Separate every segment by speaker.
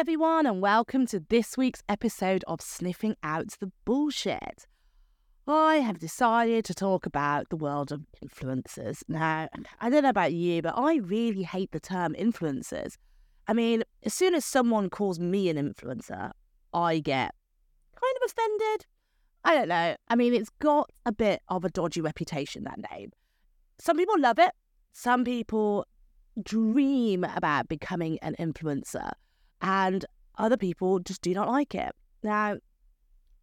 Speaker 1: everyone, and welcome to this week's episode of Sniffing Out the Bullshit. I have decided to talk about the world of influencers. Now, I don't know about you, but I really hate the term influencers. I mean, as soon as someone calls me an influencer, I get kind of offended. I don't know. I mean, it's got a bit of a dodgy reputation, that name. Some people love it, some people dream about becoming an influencer, and other people just do not like it. Now,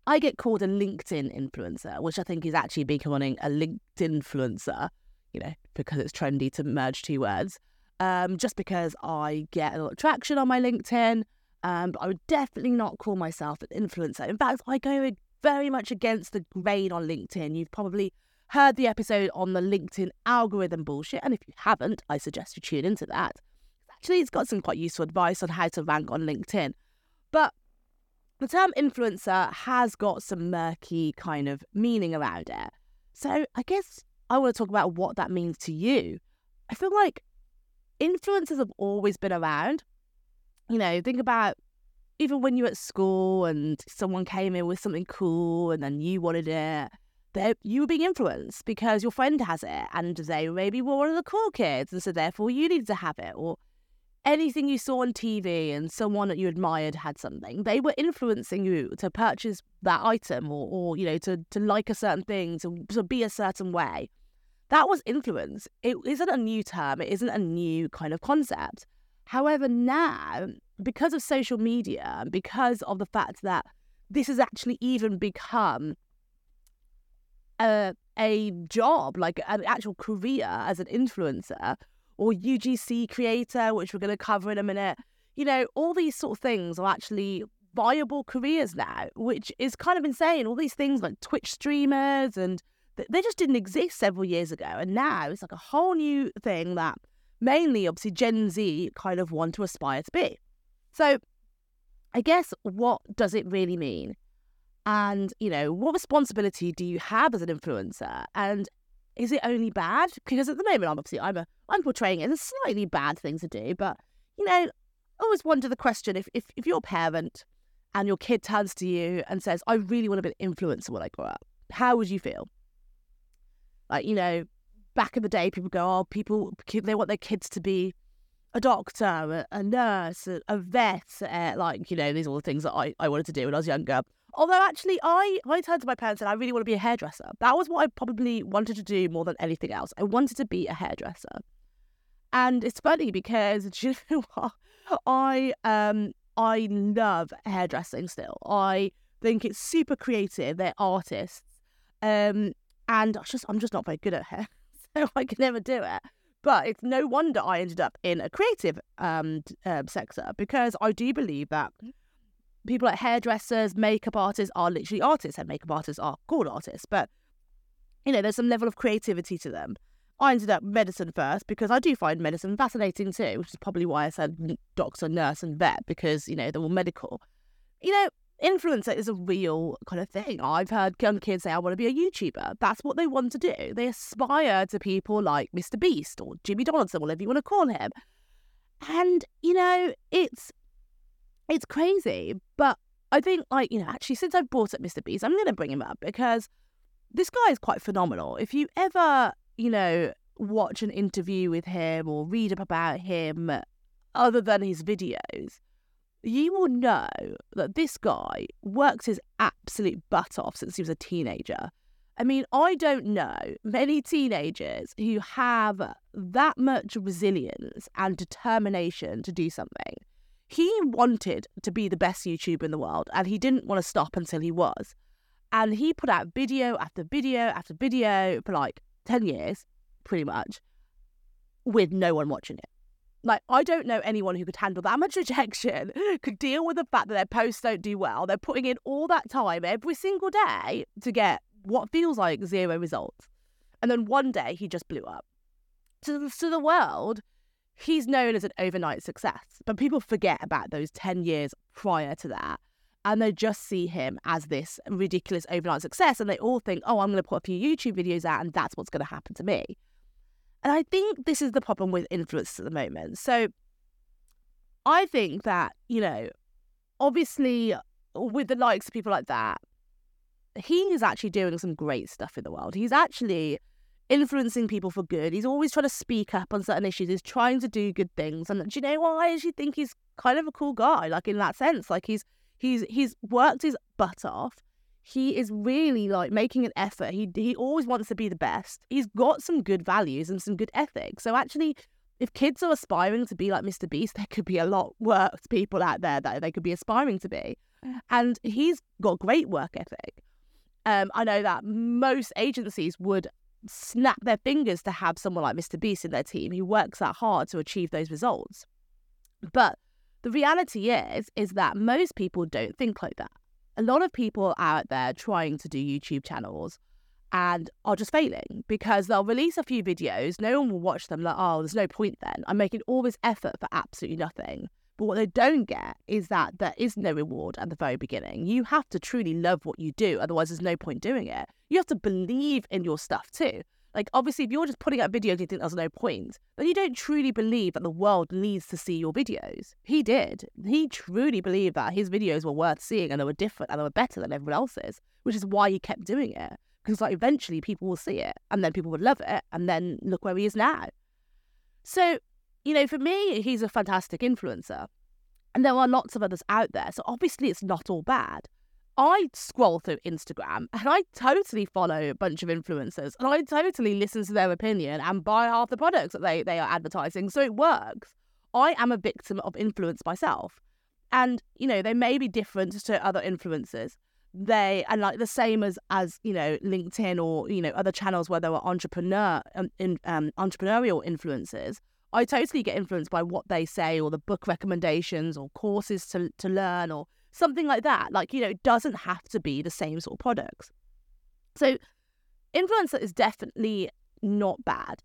Speaker 1: I get called a LinkedIn influencer, which I think is actually becoming a LinkedIn influencer, you know, because it's trendy to merge two words. Um, just because I get a lot of traction on my LinkedIn. Um, but I would definitely not call myself an influencer. In fact, I go very much against the grain on LinkedIn. You've probably heard the episode on the LinkedIn algorithm bullshit. And if you haven't, I suggest you tune into that. Actually, it's got some quite useful advice on how to rank on LinkedIn. But the term influencer has got some murky kind of meaning around it. So I guess I want to talk about what that means to you. I feel like influencers have always been around. You know, think about even when you were at school and someone came in with something cool and then you wanted it, you were being influenced because your friend has it and they maybe were one of the cool kids and so therefore you needed to have it. Or anything you saw on TV and someone that you admired had something, they were influencing you to purchase that item or, or you know, to, to like a certain thing, to, to be a certain way. That was influence. It isn't a new term, it isn't a new kind of concept. However, now, because of social media, and because of the fact that this has actually even become a, a job, like an actual career as an influencer, or UGC creator, which we're going to cover in a minute. You know, all these sort of things are actually viable careers now, which is kind of insane. All these things like Twitch streamers and they just didn't exist several years ago. And now it's like a whole new thing that mainly, obviously, Gen Z kind of want to aspire to be. So I guess what does it really mean? And, you know, what responsibility do you have as an influencer? And is it only bad? Because at the moment, I'm obviously I'm a I'm portraying it as a slightly bad thing to do, but you know, I always wonder the question: if if if you're a parent and your kid turns to you and says, "I really want to be an influencer when I grow up," how would you feel? Like you know, back in the day, people go, "Oh, people they want their kids to be." A doctor, a, nurse, a, a vet, uh, like, you know, these are all the things that I, I wanted to do when I was younger. Although actually, I I turned to my parents and I really want to be a hairdresser. That was what I probably wanted to do more than anything else. I wanted to be a hairdresser, and it's funny because you know what? I um I love hairdressing still. I think it's super creative. They're artists, um, and I just I'm just not very good at hair, so I can never do it. But it's no wonder I ended up in a creative um, uh, sector because I do believe that people like hairdressers, makeup artists are literally artists, and makeup artists are called artists. But you know, there's some level of creativity to them. I ended up medicine first because I do find medicine fascinating too, which is probably why I said doctor, nurse, and vet because you know they're all medical. You know, influencer is a real kind of thing. I've heard young kids say, "I want to be a YouTuber." That's what they want to do. They aspire to people like Mr. Beast or Jimmy Donaldson, whatever you want to call him. And you know, it's it's crazy. But I think, like, you know, actually, since I've brought up Mr. Beast, I'm going to bring him up because this guy is quite phenomenal. If you ever, you know, watch an interview with him or read up about him other than his videos, you will know that this guy works his absolute butt off since he was a teenager. I mean, I don't know many teenagers who have that much resilience and determination to do something he wanted to be the best YouTuber in the world and he didn't want to stop until he was. And he put out video after video after video for like 10 years, pretty much, with no one watching it. Like, I don't know anyone who could handle that much rejection, could deal with the fact that their posts don't do well. They're putting in all that time every single day to get what feels like zero results. And then one day he just blew up. To to the world, he's known as an overnight success, but people forget about those 10 years prior to that. And they just see him as this ridiculous overnight success. And they all think, oh, I'm going to put a few YouTube videos out and that's what's going to happen to me. And I think this is the problem with influencers at the moment. So I think that, you know, obviously, with the likes of people like that, he is actually doing some great stuff in the world. He's actually influencing people for good. He's always trying to speak up on certain issues. He's trying to do good things. And do you know what? I actually think he's kind of a cool guy, like in that sense. Like he's he's he's worked his butt off. He is really like making an effort. He he always wants to be the best. He's got some good values and some good ethics. So actually, if kids are aspiring to be like Mr. Beast, there could be a lot worse people out there that they could be aspiring to be. And he's got great work ethic. Um, I know that most agencies would snap their fingers to have someone like Mr. Beast in their team who works that hard to achieve those results. But the reality is, is that most people don't think like that. A lot of people out there trying to do YouTube channels and are just failing because they'll release a few videos, no one will watch them, like, oh, there's no point then. I'm making all this effort for absolutely nothing. But what they don't get is that there is no reward at the very beginning. You have to truly love what you do, otherwise, there's no point doing it. You have to believe in your stuff too. Like, obviously, if you're just putting out videos and you think there's no point, then you don't truly believe that the world needs to see your videos. He did. He truly believed that his videos were worth seeing and they were different and they were better than everyone else's, which is why he kept doing it. Because, like, eventually people will see it and then people would love it. And then look where he is now. So, you know, for me, he's a fantastic influencer. And there are lots of others out there. So obviously, it's not all bad. I scroll through Instagram and I totally follow a bunch of influencers and I totally listen to their opinion and buy half the products that they, they are advertising. So it works. I am a victim of influence myself. And, you know, they may be different to other influencers. They and like the same as as you know LinkedIn or you know other channels where there are entrepreneur um, in, um, entrepreneurial influencers. I totally get influenced by what they say or the book recommendations or courses to, to learn or something like that. Like, you know, it doesn't have to be the same sort of products. So, influencer is definitely not bad.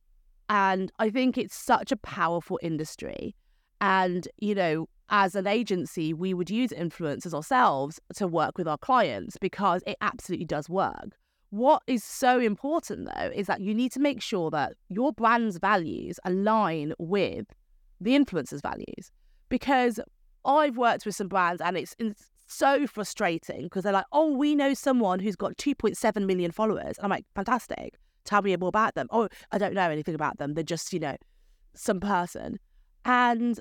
Speaker 1: And I think it's such a powerful industry. And, you know, as an agency, we would use influencers ourselves to work with our clients because it absolutely does work. What is so important though is that you need to make sure that your brand's values align with the influencer's values. Because I've worked with some brands and it's, it's so frustrating because they're like, oh, we know someone who's got 2.7 million followers. And I'm like, fantastic. Tell me more about them. Oh, I don't know anything about them. They're just, you know, some person. And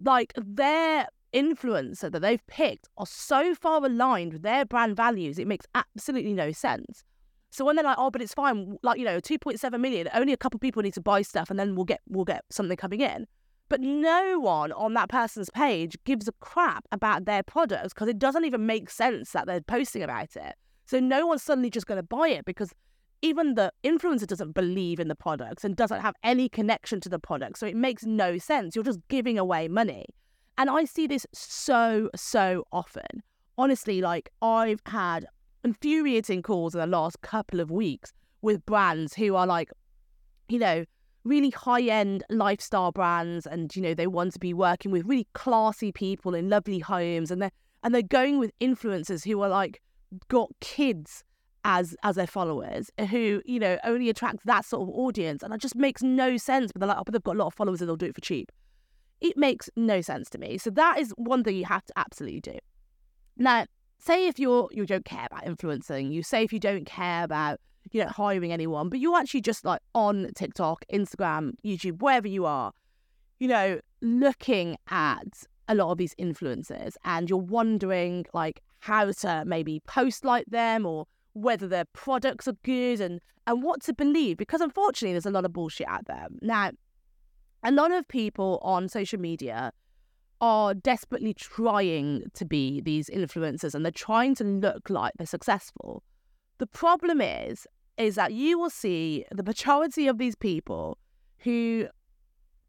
Speaker 1: like their influencer that they've picked are so far aligned with their brand values, it makes absolutely no sense. So when they're like, oh, but it's fine, like you know, 2.7 million, only a couple people need to buy stuff, and then we'll get we'll get something coming in. But no one on that person's page gives a crap about their products because it doesn't even make sense that they're posting about it. So no one's suddenly just going to buy it because even the influencer doesn't believe in the products and doesn't have any connection to the product. So it makes no sense. You're just giving away money. And I see this so, so often. Honestly, like I've had infuriating calls in the last couple of weeks with brands who are like, you know, really high end lifestyle brands and you know they want to be working with really classy people in lovely homes and they're and they're going with influencers who are like got kids as as their followers uh, who you know only attract that sort of audience and it just makes no sense but they're like oh but they've got a lot of followers and they'll do it for cheap it makes no sense to me. So that is one thing you have to absolutely do. Now, say if you're you don't care about influencing, you say if you don't care about you know hiring anyone, but you're actually just like on TikTok, Instagram, YouTube, wherever you are, you know, looking at a lot of these influencers and you're wondering like how to maybe post like them or whether their products are good and and what to believe because unfortunately there's a lot of bullshit out there. Now, a lot of people on social media are desperately trying to be these influencers and they're trying to look like they're successful. The problem is, is that you will see the majority of these people who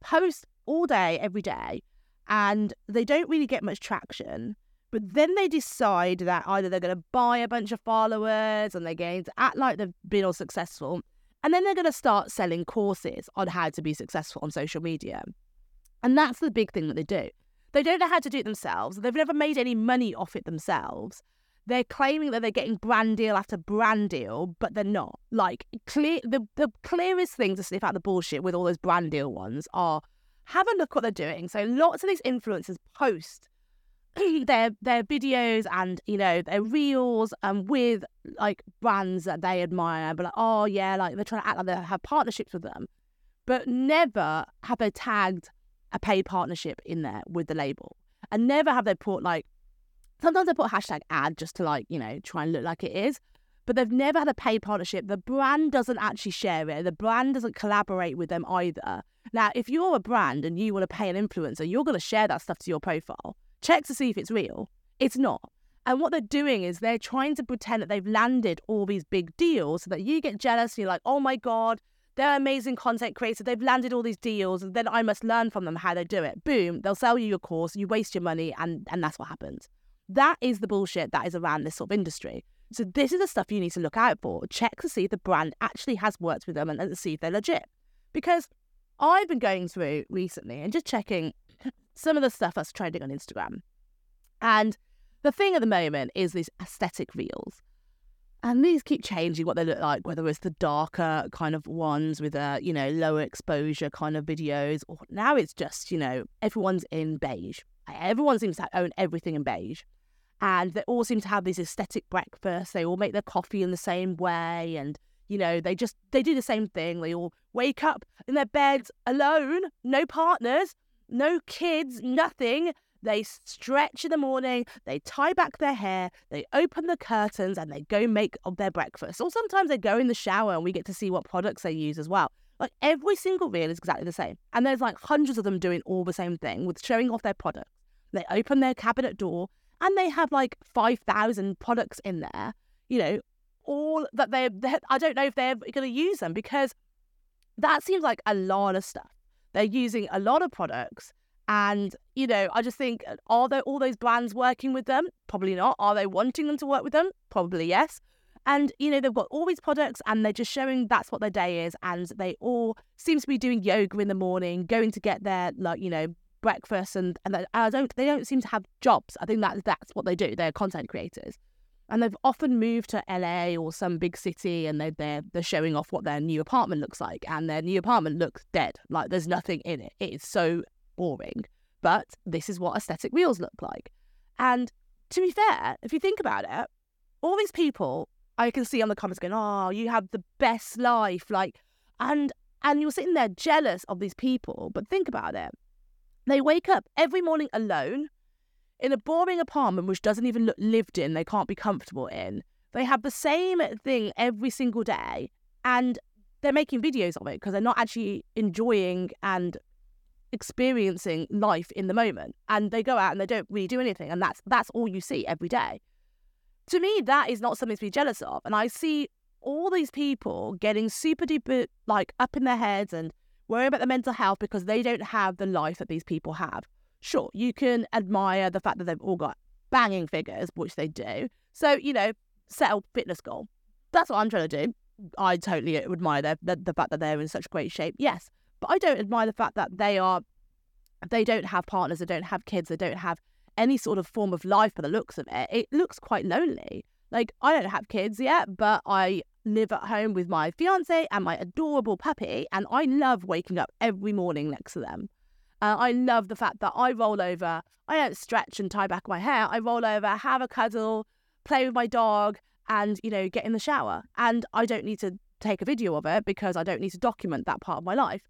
Speaker 1: post all day, every day, and they don't really get much traction. But then they decide that either they're going to buy a bunch of followers and they're going to act like they've been all successful, and then they're going to start selling courses on how to be successful on social media. And that's the big thing that they do. They don't know how to do it themselves. They've never made any money off it themselves. They're claiming that they're getting brand deal after brand deal, but they're not. Like clear the, the clearest thing to sniff out the bullshit with all those brand deal ones are have a look what they're doing. So lots of these influencers post their their videos and you know their reels um with like brands that they admire, but like oh yeah, like they're trying to act like they have partnerships with them, but never have they tagged a paid partnership in there with the label, and never have they put like sometimes they put hashtag ad just to like you know try and look like it is, but they've never had a paid partnership. The brand doesn't actually share it. The brand doesn't collaborate with them either. Now, if you're a brand and you want to pay an influencer, you're going to share that stuff to your profile. Check to see if it's real. It's not. And what they're doing is they're trying to pretend that they've landed all these big deals so that you get jealous and you're like, oh my God, they're amazing content creators. They've landed all these deals, and then I must learn from them how they do it. Boom, they'll sell you your course, you waste your money, and, and that's what happens. That is the bullshit that is around this sort of industry. So this is the stuff you need to look out for. Check to see if the brand actually has worked with them and, and see if they're legit. Because I've been going through recently and just checking some of the stuff that's trending on Instagram. And the thing at the moment is these aesthetic reels. And these keep changing what they look like, whether it's the darker kind of ones with a, you know, lower exposure kind of videos, or now it's just, you know, everyone's in beige. Everyone seems to own everything in beige. And they all seem to have these aesthetic breakfasts. They all make their coffee in the same way. And, you know, they just, they do the same thing. They all wake up in their beds alone, no partners, no kids, nothing. They stretch in the morning, they tie back their hair, they open the curtains, and they go make their breakfast. Or sometimes they go in the shower and we get to see what products they use as well. Like every single reel is exactly the same. And there's like hundreds of them doing all the same thing with showing off their products. They open their cabinet door and they have like 5,000 products in there, you know, all that they're I don't know if they're going to use them because that seems like a lot of stuff. They're using a lot of products. And, you know, I just think, uh, are there all those brands working with them? Probably not. Are they wanting them to work with them? Probably yes. And, you know, they've got all these products and they're just showing that's what their day is. And they all seem to be doing yoga in the morning, going to get their, like, you know, breakfast. And, and I don't, they don't seem to have jobs. I think that, that's what they do. They're content creators and they've often moved to LA or some big city and they're, they're, they're showing off what their new apartment looks like and their new apartment looks dead. Like there's nothing in it. It is so boring. But this is what aesthetic reels look like. And to be fair if you think about it all these people i can see on the comments going oh you have the best life. Like and and you're sitting there jealous of these people. But think about it. They wake up every morning alone in a boring apartment which doesn't even look lived in, they can't be comfortable in. They have the same thing every single day and they're making videos of it because they're not actually enjoying and experiencing life in the moment. And they go out and they don't really do anything. And that's that's all you see every day. To me, that is not something to be jealous of. And I see all these people getting super duper like up in their heads and worrying about their mental health because they don't have the life that these people have sure, you can admire the fact that they've all got banging figures, which they do. So, you know, set a fitness goal. That's what I'm trying to do. I totally admire the, the fact that they're in such great shape. Yes. But I don't admire the fact that they are, they don't have partners, they don't have kids, they don't have any sort of form of life by the looks of it. It looks quite lonely. Like, I don't have kids yet, but I live at home with my fiance and my adorable puppy, and I love waking up every morning next to them. Uh, I love the fact that I roll over. I don't stretch and tie back my hair. I roll over, have a cuddle, play with my dog, and you know get in the shower. And I don't need to take a video of it because I don't need to document that part of my life.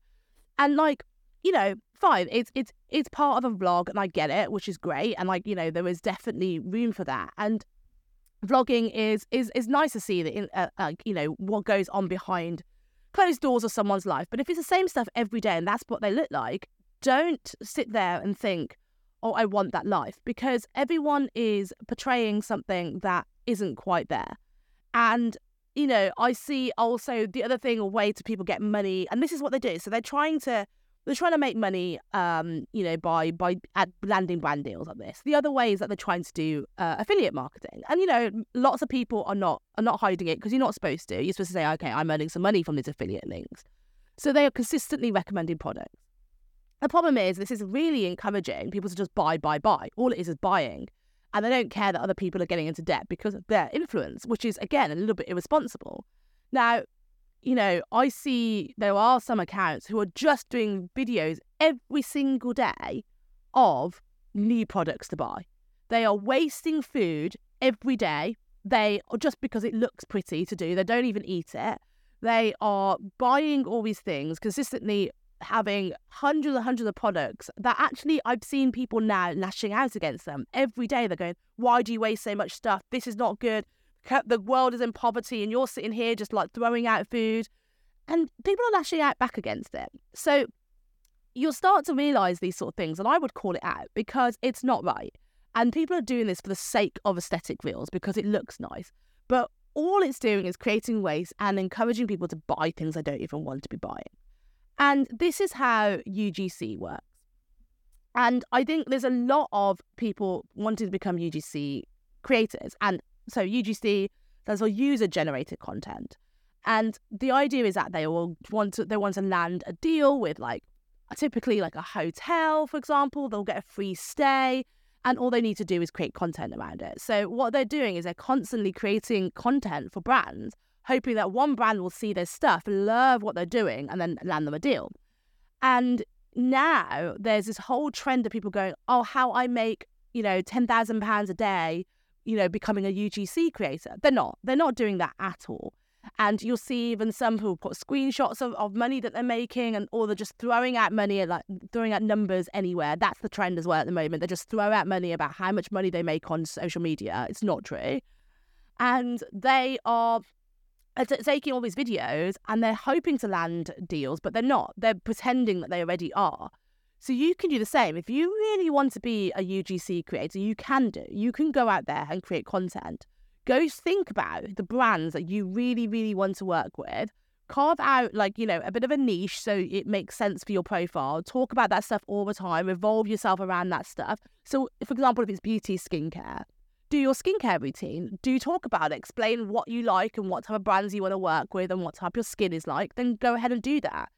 Speaker 1: And like you know, fine. It's it's it's part of a vlog, and I get it, which is great. And like you know, there is definitely room for that. And vlogging is is is nice to see that in uh, like you know what goes on behind closed doors of someone's life. But if it's the same stuff every day and that's what they look like, don't sit there and think, oh, I want that life, because everyone is portraying something that isn't quite there. And, you know, I see also the other thing, a way to people get money, and this is what they do. So they're trying to they're trying to make money, um, you know, by by landing brand deals like this. The other way is that they're trying to do uh, affiliate marketing, and you know, lots of people are not are not hiding it because you're not supposed to. You're supposed to say, okay, I'm earning some money from these affiliate links. So they are consistently recommending products. The problem is, this is really encouraging people to just buy, buy, buy. All it is is buying. And they don't care that other people are getting into debt because of their influence, which is, again, a little bit irresponsible. Now, you know, I see there are some accounts who are just doing videos every single day of new products to buy. They are wasting food every day. They just because it looks pretty to do, they don't even eat it. They are buying all these things consistently having hundreds and hundreds of products that actually I've seen people now lashing out against them every day. They're going, Why do you waste so much stuff? This is not good. The world is in poverty, and you're sitting here just like throwing out food. And people are lashing out back against it. So you'll start to realize these sort of things, and I would call it out because it's not right. And people are doing this for the sake of aesthetic reels because it looks nice. But all it's doing is creating waste and encouraging people to buy things they don't even want to be buying. And this is how UGC works. And I think there's a lot of people wanting to become UGC creators. And so UGC stands for user generated content. And the idea is that they all want to they want to land a deal with like typically like a hotel, for example. They'll get a free stay and all they need to do is create content around it. So what they're doing is they're constantly creating content for brands, hoping that one brand will see their stuff, love what they're doing, and then land them a deal. And now there's this whole trend of people going, oh, how I make, you know, £10,000 a day, you know, becoming a UGC creator. They're not. They're not doing that at all. And you'll see even some who put screenshots of, of money that they're making and or they're just throwing out money like throwing out numbers anywhere. That's the trend as well at the moment. They just throw out money about how much money they make on social media. It's not true. And they are Uh, taking all these videos and they're hoping to land deals, but they're not. They're pretending that they already are. So you can do the same. If you really want to be a UGC creator, you can do. You can go out there and create content go think about the brands that you really, really want to work with. Carve out like, you know, a bit of a niche so it makes sense for your profile. Talk about that stuff all the time. Revolve yourself around that stuff. So, for example, if it's beauty skincare, do your skincare routine. Do talk about it. Explain what you like and what type of brands you want to work with and what type your skin is like. Then go ahead and do that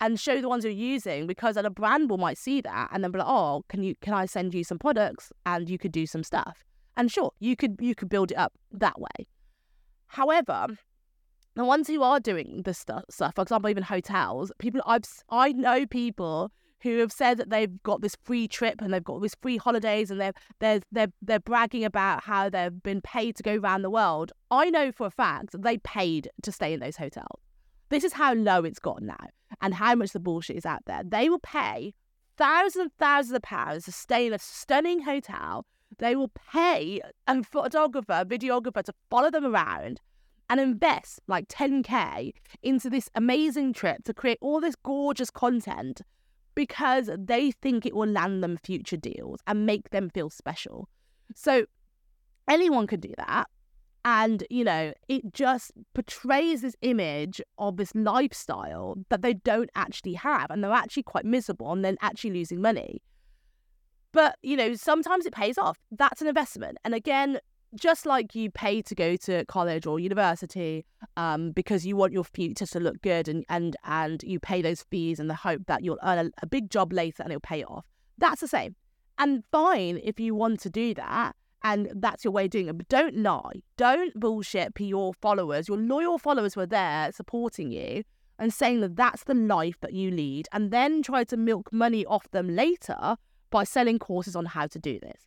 Speaker 1: and show the ones you're using because a brand will might see that and then be like, oh, can you can I send you some products and you could do some stuff. And sure, you could you could build it up that way. However, the ones who are doing this stuff, stuff, for example, even hotels, people I've I know people who have said that they've got this free trip and they've got these free holidays and they're they're they're they're bragging about how they've been paid to go around the world. I know for a fact that they paid to stay in those hotels. This is how low it's gotten now and how much the bullshit is out there. They will pay thousands and thousands of pounds to stay in a stunning hotel they will pay a photographer, videographer to follow them around and invest like 10k into this amazing trip to create all this gorgeous content because they think it will land them future deals and make them feel special. So anyone could do that. And, you know, it just portrays this image of this lifestyle that they don't actually have. And they're actually quite miserable and then actually losing money. But, you know, sometimes it pays off. That's an investment. And again, just like you pay to go to college or university um, because you want your future to look good and, and, and you pay those fees in the hope that you'll earn a, a big job later and it'll pay off. That's the same. And fine if you want to do that and that's your way of doing it. But don't lie. Don't bullshit your followers. Your loyal followers were there supporting you and saying that that's the life that you lead and then try to milk money off them later by selling courses on how to do this.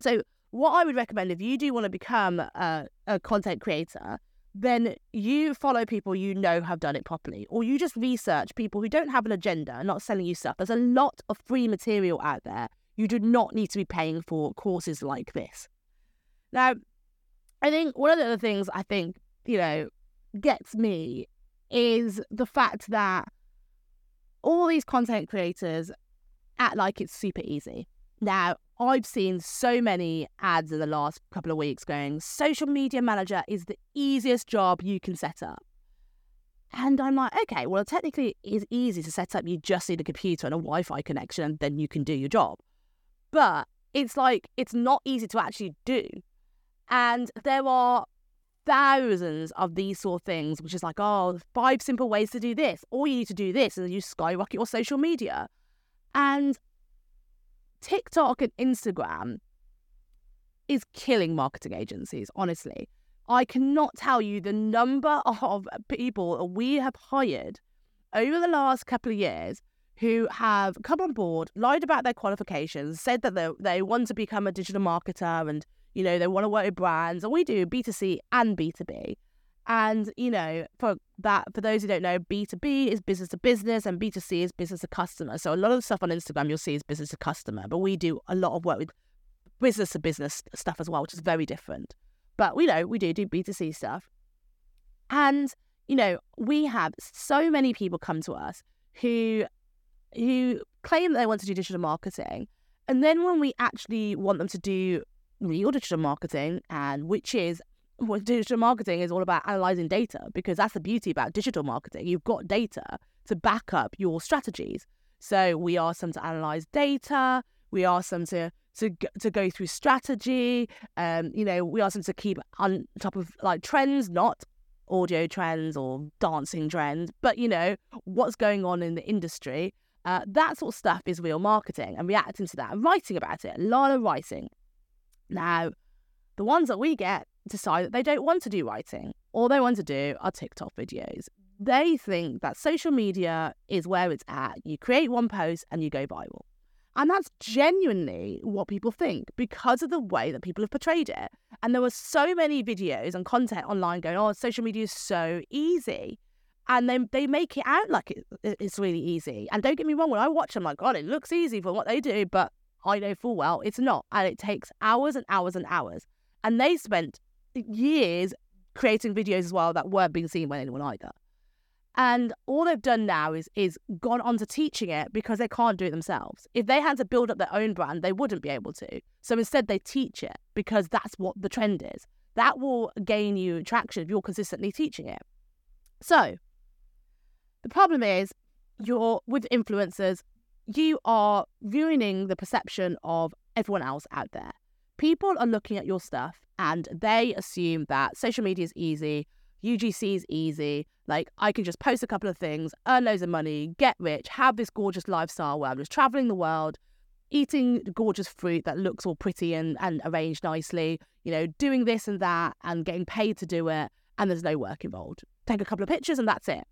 Speaker 1: So, what I would recommend if you do want to become a, a content creator, then you follow people you know have done it properly, or you just research people who don't have an agenda, and not selling you stuff. There's a lot of free material out there. You do not need to be paying for courses like this. Now, I think one of the other things I think, you know, gets me is the fact that all these content creators act like it's super easy. Now, I've seen so many ads in the last couple of weeks going, social media manager is the easiest job you can set up. And I'm like, okay, well, technically it is easy to set up. You just need a computer and a Wi Fi connection, and then you can do your job. But it's like, it's not easy to actually do. And there are thousands of these sort of things, which is like, oh, five simple ways to do this. All you need to do this, and you skyrocket your social media. And TikTok and Instagram is killing marketing agencies, honestly. I cannot tell you the number of people we have hired over the last couple of years who have come on board, lied about their qualifications, said that they, they want to become a digital marketer and, you know, they want to work with brands. And we do B2C and B2B. And, you know, for that, for those who don't know, B2B is business to business and B2C is business to customer. So a lot of stuff on Instagram you'll see is business to customer, but we do a lot of work with business to business stuff as well, which is very different. But we know we do do B2C stuff. And, you know, we have so many people come to us who who claim that they want to do digital marketing. And then when we actually want them to do real digital marketing, and which is what digital marketing is all about analyzing data, because that's the beauty about digital marketing. You've got data to back up your strategies. So we ask them to analyze data. We ask them to to to go through strategy. Um, you know, we ask them to keep on top of like trends, not audio trends or dancing trends, but you know what's going on in the industry uh, that sort of stuff is real marketing and reacting to that and writing about it. A lot of writing. Now, the ones that we get decide that they don't want to do writing. All they want to do are TikTok videos. They think that social media is where it's at. You create one post and you go viral. And that's genuinely what people think because of the way that people have portrayed it. And there were so many videos and content online going, oh, social media is so easy and then they make it out like it, it's really easy. And don't get me wrong, when I watch them, like God, it looks easy for what they do, but I know full well it's not, and it takes hours and hours and hours. And they spent years creating videos as well that weren't being seen by anyone either. And all they've done now is is gone on to teaching it because they can't do it themselves. If they had to build up their own brand, they wouldn't be able to. So instead, they teach it because that's what the trend is. That will gain you traction if you're consistently teaching it. So the problem is, you're with influencers, you are ruining the perception of everyone else out there. People are looking at your stuff and they assume that social media is easy, UGC is easy. Like, I can just post a couple of things, earn loads of money, get rich, have this gorgeous lifestyle where I'm just traveling the world, eating gorgeous fruit that looks all pretty and, and arranged nicely, you know, doing this and that and getting paid to do it. And there's no work involved. Take a couple of pictures and that's it.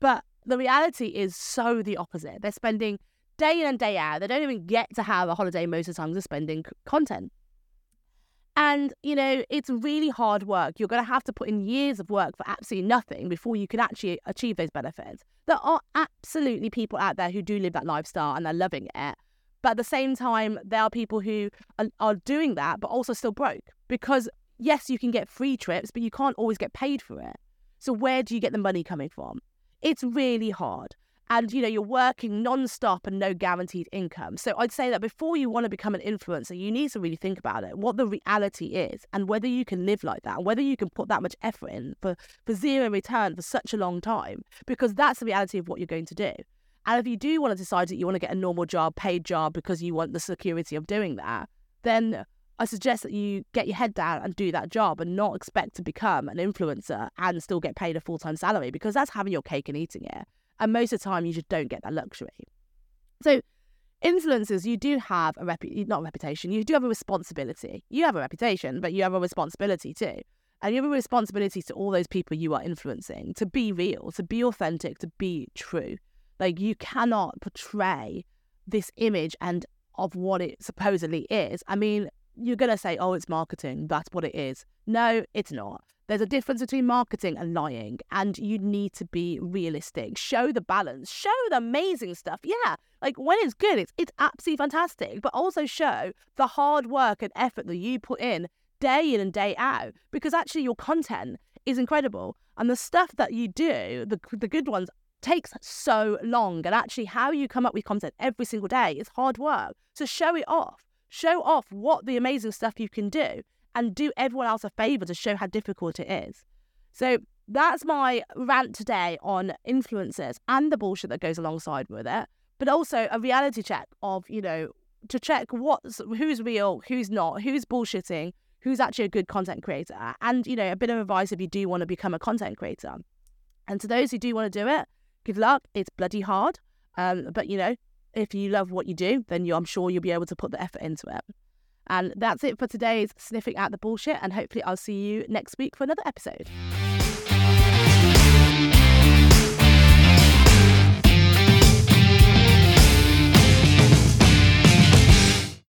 Speaker 1: But the reality is so the opposite. They're spending day in and day out. They don't even get to have a holiday most of the time. They're spending content. And, you know, it's really hard work. You're going to have to put in years of work for absolutely nothing before you can actually achieve those benefits. There are absolutely people out there who do live that lifestyle and they're loving it. But at the same time, there are people who are, are doing that, but also still broke. Because, yes, you can get free trips, but you can't always get paid for it. So, where do you get the money coming from? it's really hard. And you know, you're working non-stop and no guaranteed income. So I'd say that before you want to become an influencer, you need to really think about it, what the reality is, and whether you can live like that, and whether you can put that much effort in for, for zero return for such a long time, because that's the reality of what you're going to do. And if you do want to decide that you want to get a normal job, paid job, because you want the security of doing that, then I suggest that you get your head down and do that job and not expect to become an influencer and still get paid a full time salary because that's having your cake and eating it. And most of the time, you just don't get that luxury. So, influencers, you do have a rep, not a reputation, you do have a responsibility. You have a reputation, but you have a responsibility too. And you have a responsibility to all those people you are influencing to be real, to be authentic, to be true. Like, you cannot portray this image and of what it supposedly is. I mean, you're going to say, oh, it's marketing. That's what it is. No, it's not. There's a difference between marketing and lying, and you need to be realistic. Show the balance. Show the amazing stuff. Yeah, like when it's good, it's it's absolutely fantastic. But also show the hard work and effort that you put in day in and day out, because actually your content is incredible, and the stuff that you do, the the good ones, takes so long. And actually, how you come up with content every single day is hard work. So show it off. Show off what the amazing stuff you can do and do everyone else a favor to show how difficult it is. So that's my rant today on influencers and the bullshit that goes alongside with it, but also a reality check of, you know, to check what's who's real, who's not, who's bullshitting, who's actually a good content creator. And, you know, a bit of advice if you do want to become a content creator. And to those who do want to do it, good luck. It's bloody hard. Um, but you know, if you love what you do, then you, I'm sure you'll be able to put the effort into it. And that's it for today's Sniffing Out the Bullshit. And hopefully, I'll see you next week for another episode.